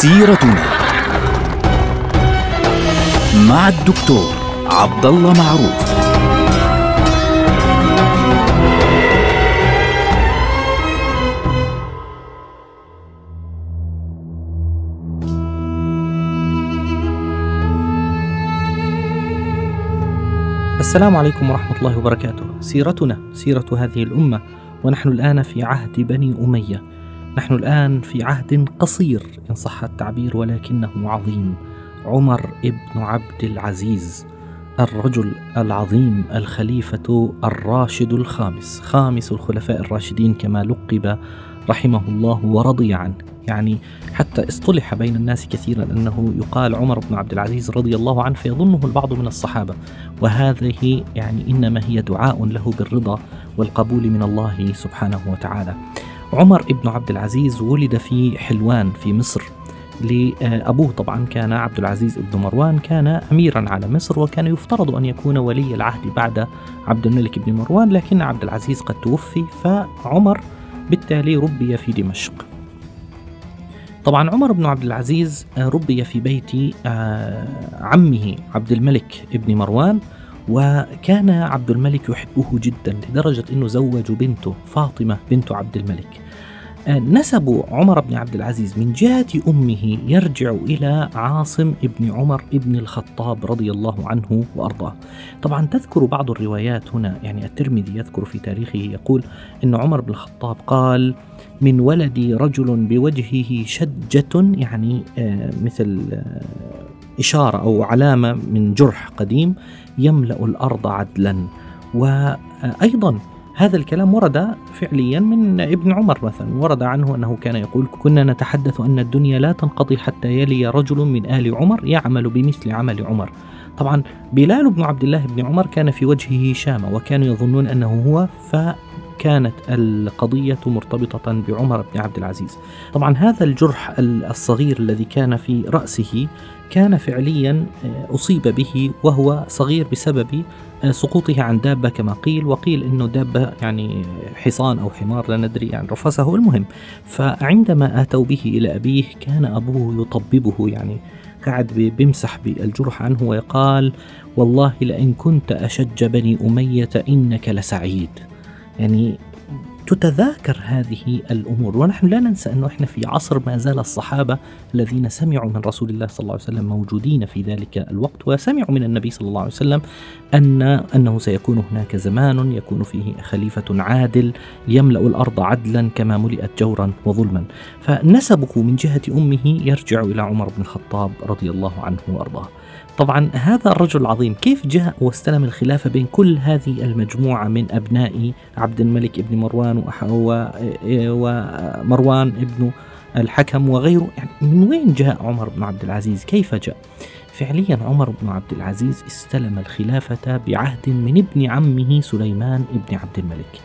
سيرتنا مع الدكتور عبد الله معروف السلام عليكم ورحمة الله وبركاته. سيرتنا سيرة هذه الأمة ونحن الآن في عهد بني أمية. نحن الآن في عهد قصير إن صح التعبير ولكنه عظيم. عمر ابن عبد العزيز الرجل العظيم الخليفة الراشد الخامس، خامس الخلفاء الراشدين كما لقب رحمه الله ورضي عنه. يعني حتى اصطلح بين الناس كثيرا أنه يقال عمر بن عبد العزيز رضي الله عنه فيظنه البعض من الصحابة وهذه يعني إنما هي دعاء له بالرضا والقبول من الله سبحانه وتعالى. عمر بن عبد العزيز ولد في حلوان في مصر. لأبوه طبعا كان عبد العزيز بن مروان كان أميرا على مصر وكان يفترض أن يكون ولي العهد بعد عبد الملك بن مروان لكن عبد العزيز قد توفي فعمر بالتالي ربي في دمشق. طبعا عمر بن عبد العزيز ربي في بيت عمه عبد الملك بن مروان وكان عبد الملك يحبه جدا لدرجة أنه زوج بنته فاطمة بنت عبد الملك نسب عمر بن عبد العزيز من جهة أمه يرجع إلى عاصم بن عمر بن الخطاب رضي الله عنه وأرضاه. طبعا تذكر بعض الروايات هنا يعني الترمذي يذكر في تاريخه يقول أن عمر بن الخطاب قال من ولدي رجل بوجهه شجة يعني مثل إشارة أو علامة من جرح قديم. يملأ الأرض عدلا. وأيضا هذا الكلام ورد فعليا من ابن عمر مثلا ورد عنه أنه كان يقول كنا نتحدث أن الدنيا لا تنقضي حتى يلي رجل من آل عمر يعمل بمثل عمل عمر. طبعا بلال بن عبد الله بن عمر كان في وجهه شامة وكانوا يظنون أنه هو فكانت القضية مرتبطة بعمر بن عبد العزيز. طبعا هذا الجرح الصغير الذي كان في رأسه كان فعليا أصيب به وهو صغير بسبب سقوطه عن دابة كما قيل وقيل أنه دابة يعني حصان أو حمار لا ندري يعني رفسه. المهم فعندما آتوا به إلى أبيه كان أبوه يطببه يعني قعد بيمسح بالجرح عنه ويقال والله لئن كنت أشج بني أمية إنك لسعيد. يعني تتذاكر هذه الأمور. ونحن لا ننسى أنه إحنا في عصر ما زال الصحابة الذين سمعوا من رسول الله صلى الله عليه وسلم موجودين في ذلك الوقت وسمعوا من النبي صلى الله عليه وسلم أن أنه سيكون هناك زمان يكون فيه خليفة عادل يملأ الأرض عدلا كما ملئت جورا وظلما. فنسبه من جهة أمه يرجع إلى عمر بن الخطاب رضي الله عنه وأرضاه. طبعا هذا الرجل العظيم كيف جاء واستلم الخلافة بين كل هذه المجموعة من أبناء عبد الملك بن مروان ومروان ابن الحكم وغيره؟ يعني من وين جاء عمر بن عبد العزيز؟ كيف جاء؟ فعليا عمر بن عبد العزيز استلم الخلافة بعهد من ابن عمه سليمان بن عبد الملك.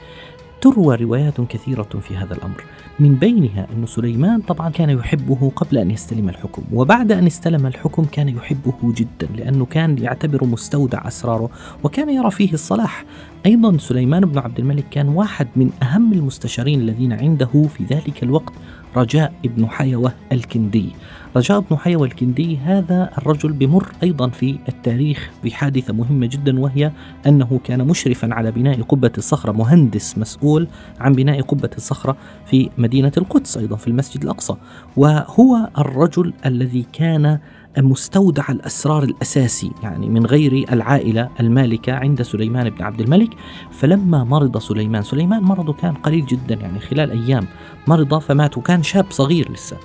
تروى روايات كثيرة في هذا الأمر. من بينها أن سليمان طبعا كان يحبه قبل أن يستلم الحكم وبعد أن استلم الحكم كان يحبه جدا لأنه كان يعتبر مستودع أسراره وكان يرى فيه الصلاح. أيضا سليمان بن عبد الملك كان واحد من أهم المستشارين الذين عنده في ذلك الوقت رجاء بن حيوة الكندي. رجاء بن حيوة الكندي هذا الرجل بمر أيضا في التاريخ بحادثة مهمة جدا وهي أنه كان مشرفا على بناء قبة الصخرة مهندس مسؤول عن بناء قبة الصخرة في مدينة القدس أيضا في المسجد الأقصى. وهو الرجل الذي كان مستودع الأسرار الأساسي يعني من غير العائلة المالكة عند سليمان بن عبد الملك. فلما مرض سليمان سليمان مرضه كان قليل جدا يعني خلال أيام مرض فمات وكان شاب صغير لسه.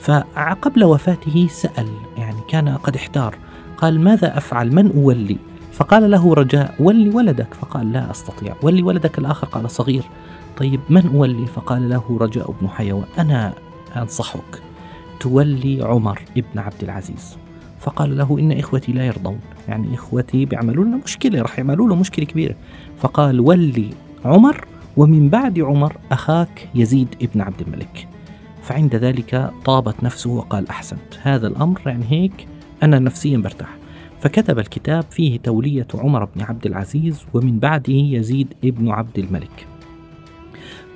فقبل وفاته سأل يعني كان قد احتار قال ماذا أفعل؟ من أولي؟ فقال له رجاء ولي ولدك. فقال لا أستطيع. ولي ولدك الآخر؟ قال صغير. طيب من أولي؟ فقال له رجاء بن حيوان. أنا أنصحك. تولي عمر ابن عبد العزيز. فقال له إن إخوتي لا يرضون. يعني إخوتي بيعملوا لنا مشكلة رح يعملوا له مشكلة كبيرة. فقال ولي عمر ومن بعد عمر أخاك يزيد ابن عبد الملك. فعند ذلك طابت نفسه وقال أحسنت. هذا الأمر يعني هيك أنا نفسيا برتاح. فكتب الكتاب فيه تولية عمر بن عبد العزيز ومن بعده يزيد ابن عبد الملك.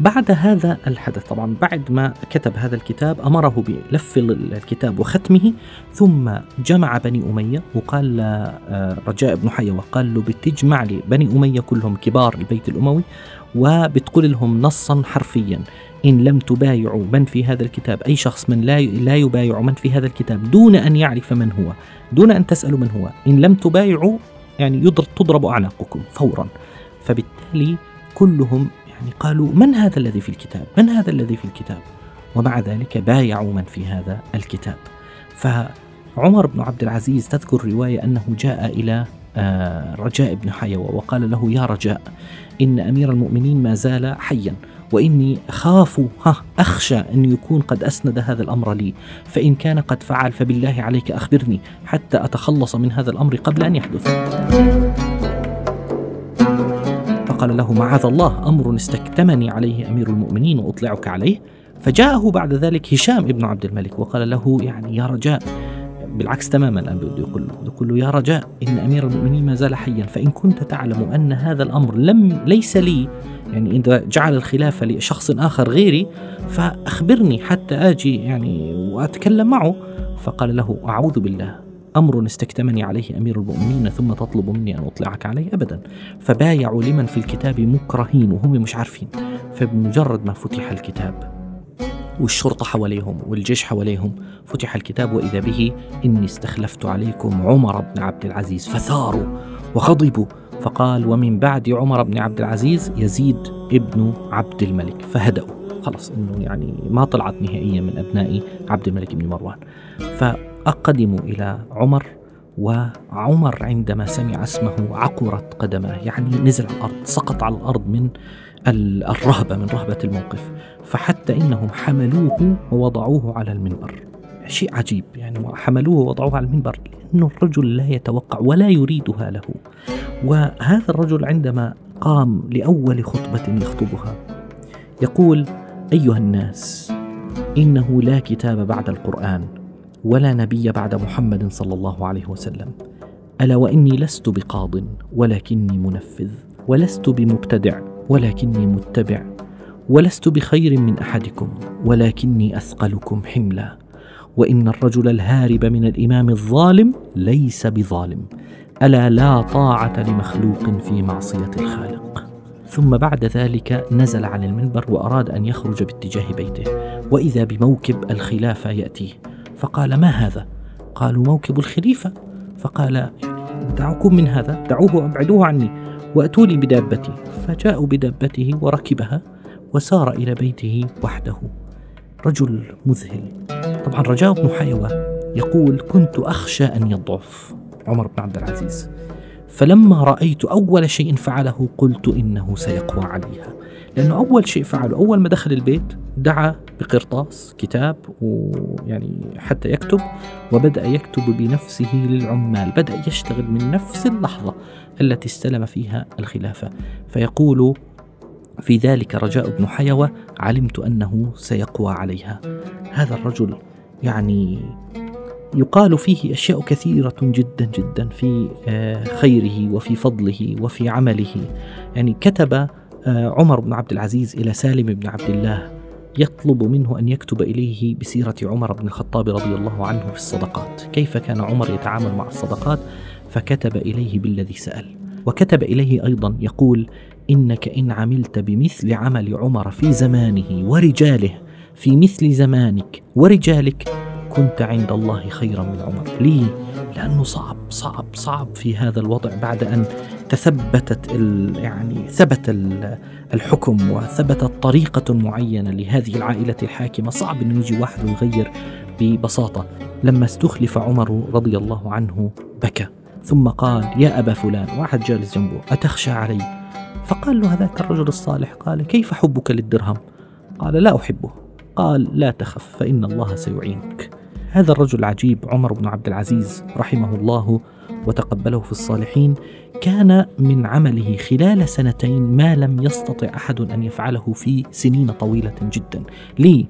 بعد هذا الحدث طبعا بعد ما كتب هذا الكتاب أمره بلف الكتاب وختمه ثم جمع بني أمية وقال رجاء بن حيوة قال له بتجمع لي بني أمية كلهم كبار البيت الأموي وبتقول لهم نصا حرفيا. إن لم تبايعوا من في هذا الكتاب أي شخص من لا لا يبايع من في هذا الكتاب دون أن يعرف من هو دون أن تسألوا من هو إن لم تبايعوا يعني يضرب تضرب أعناقكم فورا. فبالتالي كلهم يعني قالوا من هذا الذي في الكتاب؟ من هذا الذي في الكتاب؟ ومع ذلك بايعوا من في هذا الكتاب. فعمر بن عبد العزيز تذكر رواية أنه جاء إلى رجاء بن حيوة وقال له يا رجاء إن أمير المؤمنين ما زال حيا وإني أخاف أخشى أن يكون قد أسند هذا الأمر لي فإن كان قد فعل فبالله عليك أخبرني حتى أتخلص من هذا الأمر قبل أن يحدث. فقال له معاذ الله أمر استكتمني عليه أمير المؤمنين وأطلعك عليه؟ فجاءه بعد ذلك هشام ابن عبد الملك وقال له يعني يا رجاء بالعكس تماما الآن بده يقول له يقول له يا رجاء إن أمير المؤمنين ما زال حيا فإن كنت تعلم أن هذا الأمر لم ليس لي يعني إذا جعل الخلافة لشخص آخر غيري فأخبرني حتى آجي يعني وأتكلم معه. فقال له أعوذ بالله أمر استكتمني عليه أمير المؤمنين ثم تطلب مني أن أطلعك عليه أبدا. فبايعوا لمن في الكتاب مكرهين وهم مش عارفين فبمجرد ما فتح الكتاب والشرطة حواليهم والجيش حواليهم. فتح الكتاب وإذا به إني استخلفت عليكم عمر بن عبد العزيز. فثاروا وغضبوا فقال ومن بعد عمر بن عبد العزيز يزيد ابن عبد الملك. فهدأوا. خلص إنه يعني ما طلعت نهائيا من أبناء عبد الملك بن مروان. فأقدموا إلى عمر وعمر عندما سمع اسمه عقرت قدماه. يعني نزل على الأرض سقط على الأرض من الرهبة من رهبة الموقف. فحتى إنهم حملوه ووضعوه على المنبر. شيء عجيب يعني حملوه ووضعوه على المنبر. لأنه الرجل لا يتوقع ولا يريدها له. وهذا الرجل عندما قام لأول خطبة يخطبها يقول أيها الناس إنه لا كتاب بعد القرآن ولا نبي بعد محمد صلى الله عليه وسلم. ألا وإني لست بقاض ولكني منفذ ولست بمبتدع. ولكني متبع ولست بخير من أحدكم ولكني أثقلكم حملا. وإن الرجل الهارب من الإمام الظالم ليس بظالم. ألا لا طاعة لمخلوق في معصية الخالق. ثم بعد ذلك نزل عن المنبر وأراد أن يخرج باتجاه بيته. وإذا بموكب الخلافه يأتيه. فقال ما هذا؟ قالوا موكب الخليفة. فقال دعوكم من هذا؟ دعوه وابعدوه عني؟ واتوا لي بدابتي. فجاءوا بدابته وركبها وسار إلى بيته وحده. رجل مذهل. طبعا رجاء بن حيوة يقول كنت أخشى أن يضعف. عمر بن عبد العزيز. فلما رأيت أول شيء فعله قلت إنه سيقوى عليها. لأنه أول شيء فعله أول ما دخل البيت دعا بقرطاس كتاب ويعني حتى يكتب وبدأ يكتب بنفسه للعمال. بدأ يشتغل من نفس اللحظة. التي استلم فيها الخلافة. فيقول في ذلك رجاء بن حيوة علمت أنه سيقوى عليها. هذا الرجل يعني يقال فيه أشياء كثيرة جدا جدا في آه، خيره وفي فضله وفي عمله. يعني كتب آه، عمر بن عبد العزيز إلى سالم بن عبد الله يطلب منه أن يكتب إليه بسيرة عمر بن الخطاب رضي الله عنه في الصدقات. كيف كان عمر يتعامل مع الصدقات؟ فكتب إليه بالذي سأل. وكتب إليه أيضا يقول إنك إن عملت بمثل عمل عمر في زمانه ورجاله في مثل زمانك ورجالك كنت عند الله خيرا من عمر. ليه؟ لأنه صعب صعب صعب في هذا الوضع بعد أن تثبتت يعني ثبت الحكم وثبتت طريقة معينة لهذه العائلة الحاكمة. صعب إنه يجي واحد ويغير ببساطة. لما استخلف عمر رضي الله عنه بكى. ثم قال يا أبا فلان واحد جالس جنبه أتخشى علي فقال له هذاك الرجل الصالح قال كيف حبك للدرهم قال لا أحبه قال لا تخف فإن الله سيعينك هذا الرجل العجيب عمر بن عبد العزيز رحمه الله وتقبله في الصالحين كان من عمله خلال سنتين ما لم يستطع أحد أن يفعله في سنين طويلة جدا. ليه؟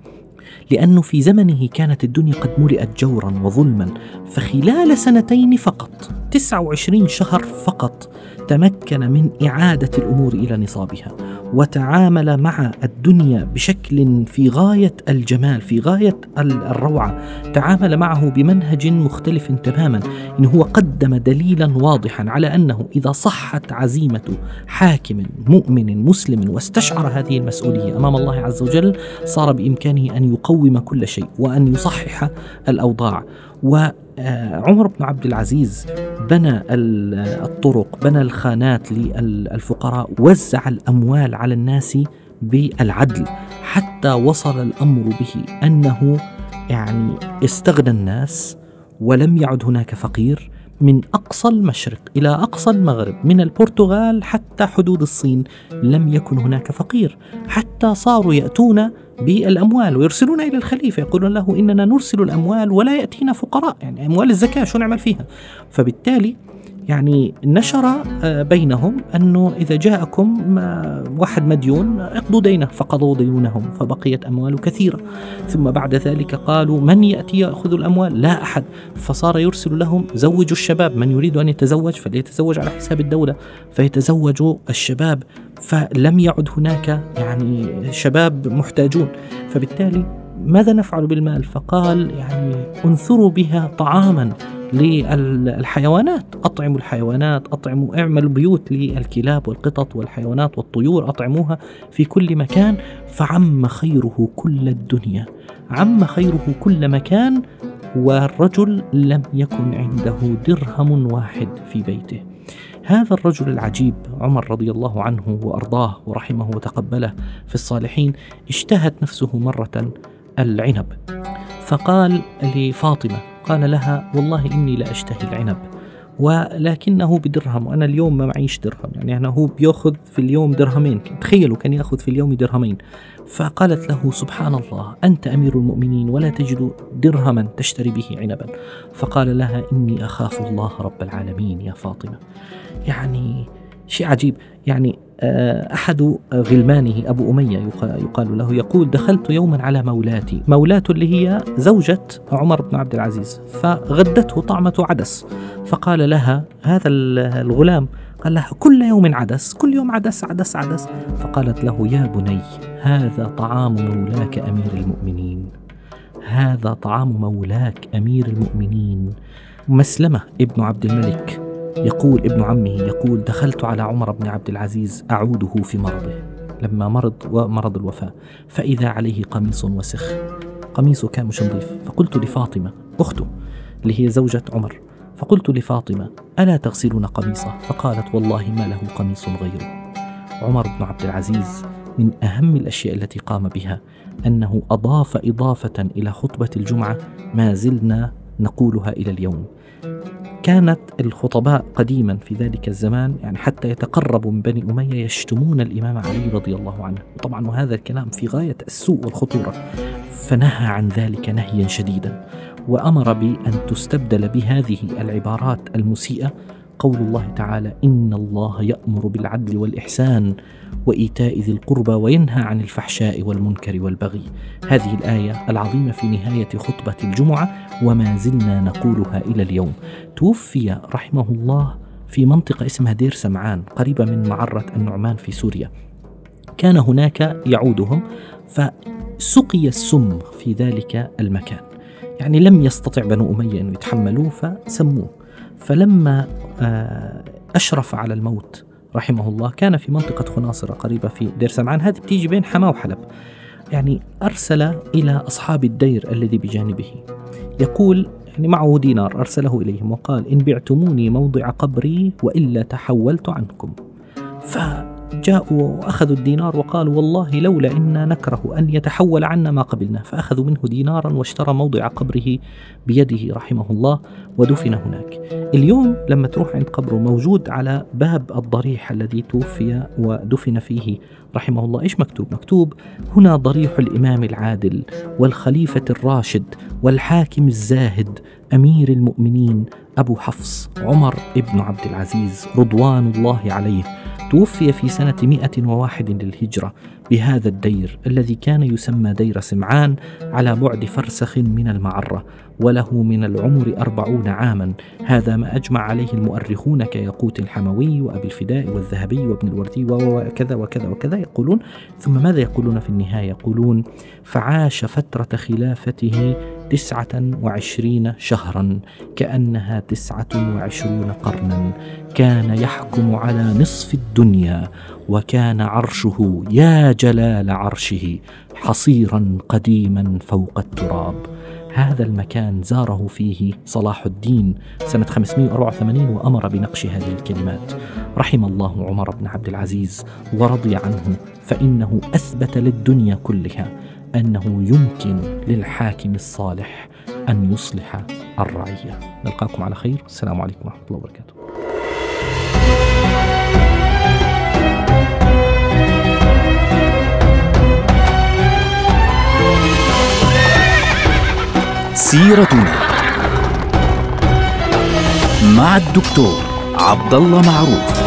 لأنه في زمنه كانت الدنيا قد ملئت جورا وظلما فخلال سنتين فقط 29 شهر فقط تمكن من إعادة الأمور إلى نصابها. وتعامل مع الدنيا بشكل في غاية الجمال في غاية الروعة. تعامل معه بمنهج مختلف تماما. إن هو قدم دليلا واضحا على أنه إذا صحت عزيمة حاكم مؤمن مسلم واستشعر هذه المسؤولية أمام الله عز وجل صار بإمكانه أن يقوم كل شيء وأن يصحح الأوضاع. وعمر بن عبد العزيز بنى الطرق بنى الخانات للفقراء وزع الأموال على الناس بالعدل حتى وصل الأمر به أنه يعني استغنى الناس ولم يعد هناك فقير. من أقصى المشرق إلى أقصى المغرب من البرتغال حتى حدود الصين لم يكن هناك فقير حتى صاروا يأتون بالأموال ويرسلون إلى الخليفة يقولون له إننا نرسل الأموال ولا يأتينا فقراء يعني أموال الزكاة شو نعمل فيها؟ فبالتالي يعني نشر آه، بينهم أنه إذا جاءكم آه، واحد مديون اقضوا دينه فقضوا ديونهم فبقيت أموال كثيرة. ثم بعد ذلك قالوا من يأتي يأخذ الأموال؟ لا أحد. فصار يرسل لهم زوجوا الشباب من يريد أن يتزوج؟ فليتزوج على حساب الدولة. فيتزوجوا الشباب فلم يعد هناك يعني شباب محتاجون. فبالتالي ماذا نفعل بالمال؟ فقال يعني انثروا بها طعاما للحيوانات. أطعموا الحيوانات أطعموا اعملوا بيوت للكلاب والقطط والحيوانات والطيور أطعموها في كل مكان. فعم خيره كل الدنيا. عم خيره كل مكان والرجل لم يكن عنده درهم واحد في بيته. هذا الرجل العجيب عمر رضي الله عنه وأرضاه ورحمه وتقبله في الصالحين اشتهت نفسه مرة العنب. فقال لفاطمه قال لها والله إني لا أشتهي العنب ولكنه بدرهم وأنا اليوم ما معيش درهم يعني أنا هو بيأخذ في اليوم درهمين تخيلوا كان يأخذ في اليوم درهمين. فقالت له سبحان الله أنت أمير المؤمنين ولا تجد درهما تشتري به عنبا. فقال لها إني أخاف الله رب العالمين يا فاطمة. يعني شيء عجيب يعني أحد غلمانه أبو أمية يقال له يقول دخلت يوما على مولاتي. مولاته اللي هي زوجة عمر بن عبد العزيز. فغدته طعمة عدس. فقال لها هذا الغلام قال لها كل يوم عدس كل يوم عدس عدس عدس. فقالت له يا بني هذا طعام مولاك أمير المؤمنين. هذا طعام مولاك أمير المؤمنين. مسلمة ابن عبد الملك. يقول ابن عمه يقول دخلت على عمر بن عبد العزيز أعوده في مرضه لما مرض ومرض الوفاة فإذا عليه قميص وسخ. قميصه كان مش نظيف فقلت لفاطمة أخته. اللي هي زوجة عمر. فقلت لفاطمة ألا تغسلون قميصه؟ فقالت والله ما له قميص غيره. عمر بن عبد العزيز من أهم الأشياء التي قام بها أنه أضاف إضافة إلى خطبة الجمعة ما زلنا نقولها إلى اليوم. كانت الخطباء قديما في ذلك الزمان يعني حتى يتقربوا من بني أمية يشتمون الإمام علي رضي الله عنه. طبعا وهذا الكلام في غاية السوء والخطورة فنهى عن ذلك نهيا شديدا وأمر بأن تستبدل بهذه العبارات المسيئة قول الله تعالى إن الله يأمر بالعدل والإحسان وإيتاء ذي القربى وينهى عن الفحشاء والمنكر والبغي. هذه الآية العظيمة في نهاية خطبة الجمعة وما زلنا نقولها إلى اليوم. توفي رحمه الله في منطقة اسمها دير سمعان قريبة من معرة النعمان في سوريا. كان هناك يعودهم فسقي السم في ذلك المكان. يعني لم يستطع بنو أمية أن يتحملوه فسموه. فلما آه، أشرف على الموت رحمه الله كان في منطقة خناصرة قريبة في دير سمعان هذه بتيجي بين حماة وحلب. يعني أرسل إلى أصحاب الدير الذي بجانبه. يقول يعني معه دينار أرسله إليهم وقال إن بعتموني موضع قبري وإلا تحولت عنكم. ف جاءوا وأخذوا الدينار وقالوا والله لولا إنا نكره أن يتحول عنا ما قبلنا فأخذوا منه دينارا واشترى موضع قبره بيده رحمه الله ودفن هناك. اليوم لما تروح عند قبره موجود على باب الضريح الذي توفي ودفن فيه رحمه الله إيش مكتوب؟ مكتوب هنا ضريح الإمام العادل والخليفة الراشد والحاكم الزاهد أمير المؤمنين أبو حفص عمر بن عبد العزيز رضوان الله عليه توفي في سنة 101 للهجرة بهذا الدير الذي كان يسمى دير سمعان على بعد فرسخ من المعرة وله من العمر أربعون عاما. هذا ما أجمع عليه المؤرخون كيقوت الحموي وأبي الفداء والذهبي وابن الوردي وكذا وكذا وكذا يقولون ثم ماذا يقولون في النهاية؟ يقولون فعاش فترة خلافته تسعة وعشرين شهرا كأنها تسعة وعشرون قرنا. كان يحكم على نصف الدنيا وكان عرشه يا جلال عرشه حصيرا قديما فوق التراب. هذا المكان زاره فيه صلاح الدين سنة 584 وأمر بنقش هذه الكلمات. رحم الله عمر بن عبد العزيز ورضي عنه فإنه أثبت للدنيا كلها. أنه يمكن للحاكم الصالح أن يصلح الرعية نلقاكم على خير. السلام عليكم ورحمة الله وبركاته. سيرتنا مع الدكتور عبد الله معروف.